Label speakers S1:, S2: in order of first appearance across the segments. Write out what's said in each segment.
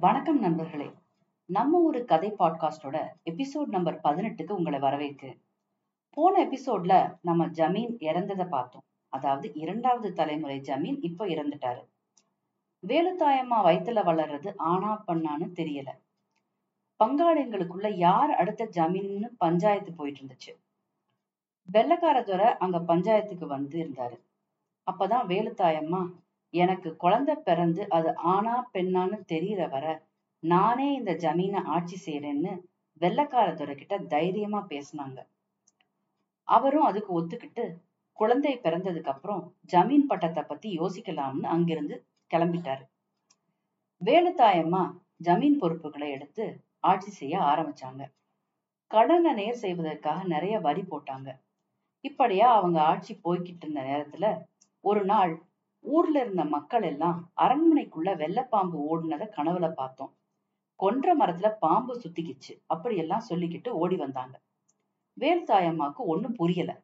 S1: வணக்கம் நண்பர்களே. நம்ம ஒரு கதை பாட்காஸ்டோட எபிசோட் நம்பர் பதினெட்டுக்கு உங்களை வரவேற்கு போன எபிசோட்ல நம்ம ஜமீன் இறந்ததை பார்த்தோம். அதாவது இரண்டாவது தலைமுறை ஜமீன் இப்போ இறந்துட்டாரு. வேலுத்தாயம்மா வயித்துல வளர்றது ஆனா பண்ணான்னு தெரியல. பங்காளிங்களுக்குள்ள யார் அடுத்த ஜமீன்னு பஞ்சாயத்து போயிட்டு இருந்துச்சு. வெள்ளக்காரதுரை அங்க பஞ்சாயத்துக்கு வந்து இருந்தாரு. அப்பதான் வேலுத்தாயம்மா எனக்கு குழந்தை பிறந்து அது ஆணா பெண்ணான்னு தெரியற வர நானே இந்த ஜமீனை ஆட்சி செய்யறேன்னு வெள்ளக்காரதுரை கிட்ட தைரியமா பேசினாங்க. அவரும் அதுக்கு ஒத்துக்கிட்டு குழந்தை பிறந்ததுக்கு அப்புறம் ஜமீன் பட்டத்தை பத்தி யோசிக்கலாம்னு அங்கிருந்து கிளம்பிட்டாரு. வேலுத்தாயம்மா ஜமீன் பொறுப்புகளை எடுத்து ஆட்சி செய்ய ஆரம்பிச்சாங்க. கடனை நேர் செய்வதற்காக நிறைய வரி போட்டாங்க. இப்படியா அவங்க ஆட்சி போய்கிட்டு இருந்த நேரத்துல ஒரு நாள் ஊர்ல இருந்த மக்கள் எல்லாம் அரண்மனைக்குள்ள வெள்ளப்பாம்பு ஓடுனதை கனவுல பார்த்தோம். கொன்ற மரத்துல பாம்பு சுத்திக்கிச்சு. அப்படியெல்லாம் சொல்லிக்கிட்டு ஓடி வந்தாங்க. வேலுத்தாயம்மாக்கு ஒண்ணும் புரியல.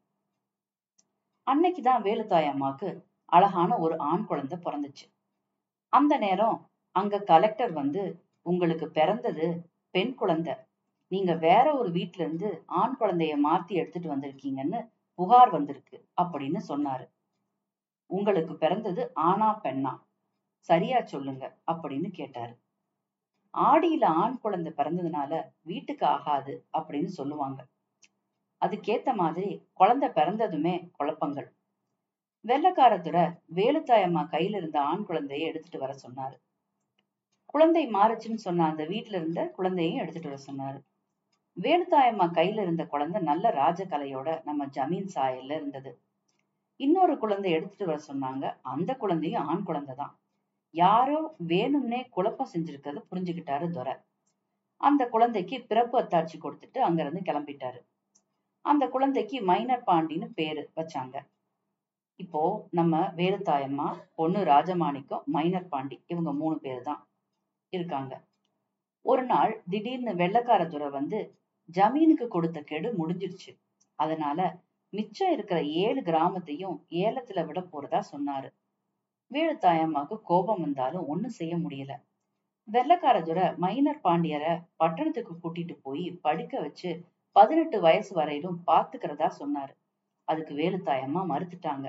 S1: அன்னைக்குதான் வேலுத்தாயம்மாக்கு அழகான ஒரு ஆண் குழந்தை பிறந்துச்சு. அந்த நேரம் அங்க கலெக்டர் வந்து உங்களுக்கு பிறந்தது பெண் குழந்தை. நீங்க வேற ஒரு வீட்ல இருந்து ஆண் குழந்தைய மாத்தி எடுத்துட்டு வந்திருக்கீங்கன்னு புகார் வந்திருக்கு அப்படின்னு சொன்னாரு. உங்களுக்கு பிறந்தது ஆணா பெண்ணா? சரியா சொல்லுங்க அப்படின்னு கேட்டாரு. ஆடியில ஆண் குழந்தை பிறந்ததுனால வீட்டுக்கு ஆகாது அப்படின்னு சொல்லுவாங்க. அதுக்கேத்த மாதிரி குழந்தை பிறந்ததுமே குழப்பங்கள். வெள்ளக்காரத்துறை வேலுத்தாயம்மா கையில இருந்த ஆண் குழந்தைய எடுத்துட்டு வர சொன்னாரு. குழந்தை மாறுச்சுன்னு சொன்ன அந்த வீட்டுல இருந்த குழந்தையும் எடுத்துட்டு வர சொன்னாரு. வேலுத்தாயம்மா கையில இருந்த குழந்தை நல்ல ராஜ கலையோட நம்ம ஜமீன் சாயல்ல இருந்தது. இன்னொரு குழந்தை எடுத்துட்டு வர சொன்னாங்க. அந்த குழந்தையும் ஆண் குழந்தை தான். யாரோ வேணும்னே குழப்பம் செஞ்சிருக்கிறத புரிஞ்சுக்கிட்டாரு துரை. அந்த குழந்தைக்கு பிறப்பு அத்தாட்சி கொடுத்துட்டு அங்க இருந்து கிளம்பிட்டாரு. அந்த குழந்தைக்கு மைனர் பாண்டின்னு பேரு வச்சாங்க. இப்போ நம்ம வேலுத்தாயம்மா பொண்ணு ராஜமாணிக்கம் மைனர் பாண்டி இவங்க மூணு பேர் தான் இருக்காங்க. ஒரு நாள் திடீர்னு வெள்ளக்கார துறை வந்து ஜமீனுக்கு கொடுத்த கெடு முடிஞ்சிருச்சு அதனால மிச்சம் இருக்கிற ஏழு கிராமத்தையும் ஏலத்துல விட போறதா சொன்னாரு. வேலுத்தாயம்மாக்கு கோபம் வந்தாலும் ஒண்ணும் செய்ய முடியல. வெள்ளக்காரதுரை மைனர் பாண்டியரை பட்டணத்துக்கு கூட்டிட்டு போய் படிக்க வச்சு பதினெட்டு வயசு வரையிலும் பாத்துக்கிறதா சொன்னாரு. அதுக்கு வேலுத்தாயம்மா மறுத்துட்டாங்க.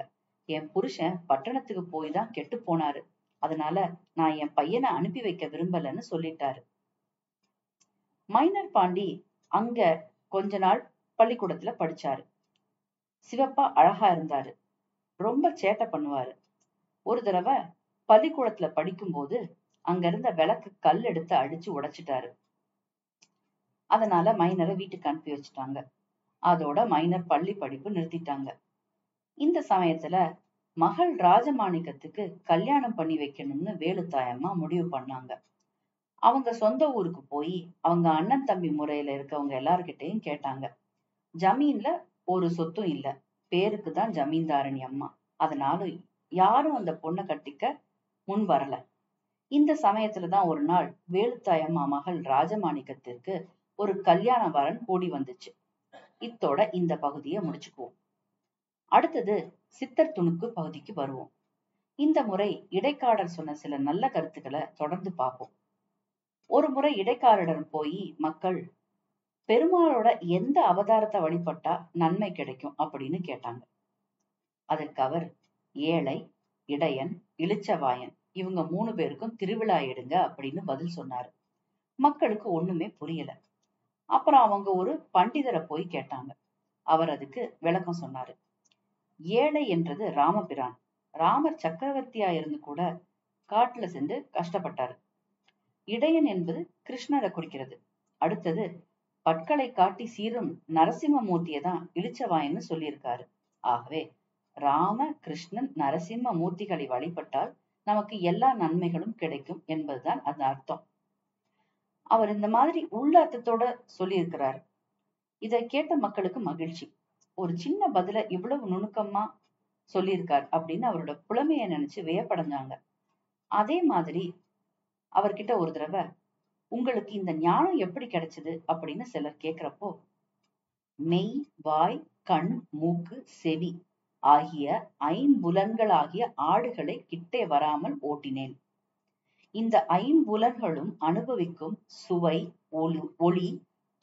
S1: என் புருஷன் பட்டணத்துக்கு போய் தான் கெட்டு போனாரு. அதனால நான் என் பையனை அனுப்பி வைக்க விரும்பலன்னு சொல்லிட்டாரு. மைனர் பாண்டி அங்க கொஞ்ச நாள் பள்ளிக்கூடத்துல படிச்சாரு. சிவப்பா அழகா இருந்தாரு. ரொம்ப சேட்டை பண்ணுவாரு. ஒரு தடவை பள்ளிக்கூடத்துல படிக்கும்போது அங்க இருந்த விளக்கு கல் எடுத்து அடிச்சு உடைச்சிட்டாரு. அதனால மைனரை வீட்டுக்கு அனுப்பி வச்சுட்டாங்க. அதோட மைனர் பள்ளி படிப்பு நிறுத்திட்டாங்க. இந்த சமயத்துல மகள் ராஜமாணிக்கத்துக்கு கல்யாணம் பண்ணி வைக்கணும்னு வேலுத்தாயம்மா முடிவு பண்ணாங்க. அவங்க சொந்த ஊருக்கு போய் அவங்க அண்ணன் தம்பி முறையில இருக்கவங்க எல்லார்கிட்டையும் கேட்டாங்க. ஜமீன்ல ஒரு சொத்தும் இல்ல. பேருக்கு தான் ஜமீன்தாரணி அம்மா. அதனால யாரும் அந்த பொண்ணை கட்டிக்க முன் வரல. இந்த சமயத்துலதான் ஒரு நாள் வேலுத்தாயம்மா மகள் ராஜமாணிக்கத்திற்கு ஒரு கல்யாண வரன் கூடி வந்துச்சு. இத்தோட இந்த பகுதியை முடிச்சுக்குவோம். அடுத்தது சித்தர் துணுக்கு பகுதிக்கு வருவோம். இந்த முறை இடைக்காடர் சொன்ன சில நல்ல கருத்துக்களை தொடர்ந்து பார்ப்போம். ஒரு முறை இடைக்காரரிடம் போய் மக்கள் பெருமாளோட எந்த அவதாரத்தை வழிபட்டா நன்மை கிடைக்கும் அப்படின்னு கேட்டாங்க. அதற்கு அவர் ஏழை இடையன் இளிச்சவாயன் இவங்க மூணு பேருக்கும் திருவிழா எடுங்க அப்படின்னு பதில் சொன்னாரு. மக்களுக்கு ஒண்ணுமே புரியல. அப்புறம் அவங்க ஒரு பண்டிதரை போய் கேட்டாங்க. அவர் அதுக்கு விளக்கம் சொன்னாரு. ஏழை என்றது ராமபிரான். ராமர் சக்கரவர்த்தியா இருந்து கூட காட்டுல சென்று கஷ்டப்பட்டாரு. இடையன் என்பது கிருஷ்ணரை குறிக்கிறது. அடுத்தது பற்களை காட்டி சீரும் நரசிம்மமூர்த்தியை தான் இளிச்சவாயன்னு சொல்லியிருக்காரு. ஆகவே ராம கிருஷ்ணன் நரசிம்ம மூர்த்திகளை வழிபட்டால் நமக்கு எல்லா நன்மைகளும் கிடைக்கும் என்பதுதான் அந்த அர்த்தம். அவர் இந்த மாதிரி உள்ள அர்த்தத்தோட சொல்லியிருக்கிறார். இதை கேட்ட மக்களுக்கு மகிழ்ச்சி. ஒரு சின்ன பதில இவ்வளவு நுணுக்கமா சொல்லியிருக்கார் அப்படின்னு அவரோட புலமைய நினைச்சு வியப்படைஞ்சாங்க. அதே மாதிரி அவர்கிட்ட ஒரு தடவை உங்களுக்கு இந்த ஞானம் எப்படி கிடைச்சது அப்படின்னு சிலர் கேக்குறப்போ மெய் வாய் கண் மூக்கு செவி ஆகிய ஐம்புலன்களாகிய ஆடுகளை கிட்டே வராமல் ஓட்டினேன். இந்த ஐம்புலன்களும் அனுபவிக்கும் சுவை ஒளி ஒளி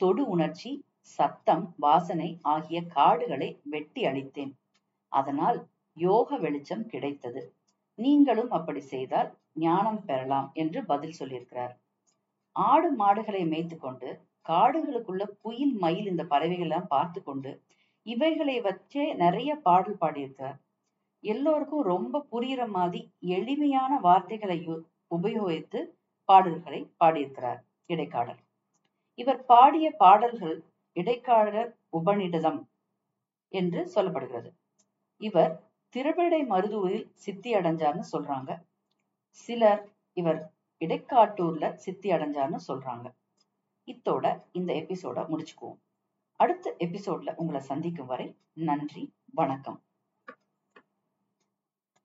S1: தொடு உணர்ச்சி சத்தம் வாசனை ஆகிய காடுகளை வெட்டி அழித்தேன். அதனால் யோக வெளிச்சம் கிடைத்தது. நீங்களும் அப்படி செய்தால் ஞானம் பெறலாம் என்று பதில் சொல்லியிருக்கிறார். ஆடு மாடுகளை மேய்த்து கொண்டு காடுகளுக்குள்ள குயில் மயில் இந்த பறவைகள் எல்லாம் பார்த்து கொண்டு இவைகளை வச்சே நிறைய பாடல் பாடியிருக்கார் எல்லோருக்கும் ரொம்ப புரியுற மாதிரி எளிமையான வார்த்தைகளை உபயோகித்து பாடல்களை பாடியிருக்கிறார் இடைக்காடல். இவர் பாடிய பாடல்கள் இடைக்காடர் உபநிடதம் என்று சொல்லப்படுகிறது. இவர் திருவிடை மருதூரில் சித்தி அடைஞ்சார்னு சொல்றாங்க. சிலர் இவர் இடைக்காட்டூர்ல சித்தி அடைஞ்சார்னு சொல்றாங்க. இத்தோட இந்த எபிசோட முடிச்சுக்குவோம். அடுத்த எபிசோட்ல உங்களை சந்திக்கும் வரை நன்றி வணக்கம்.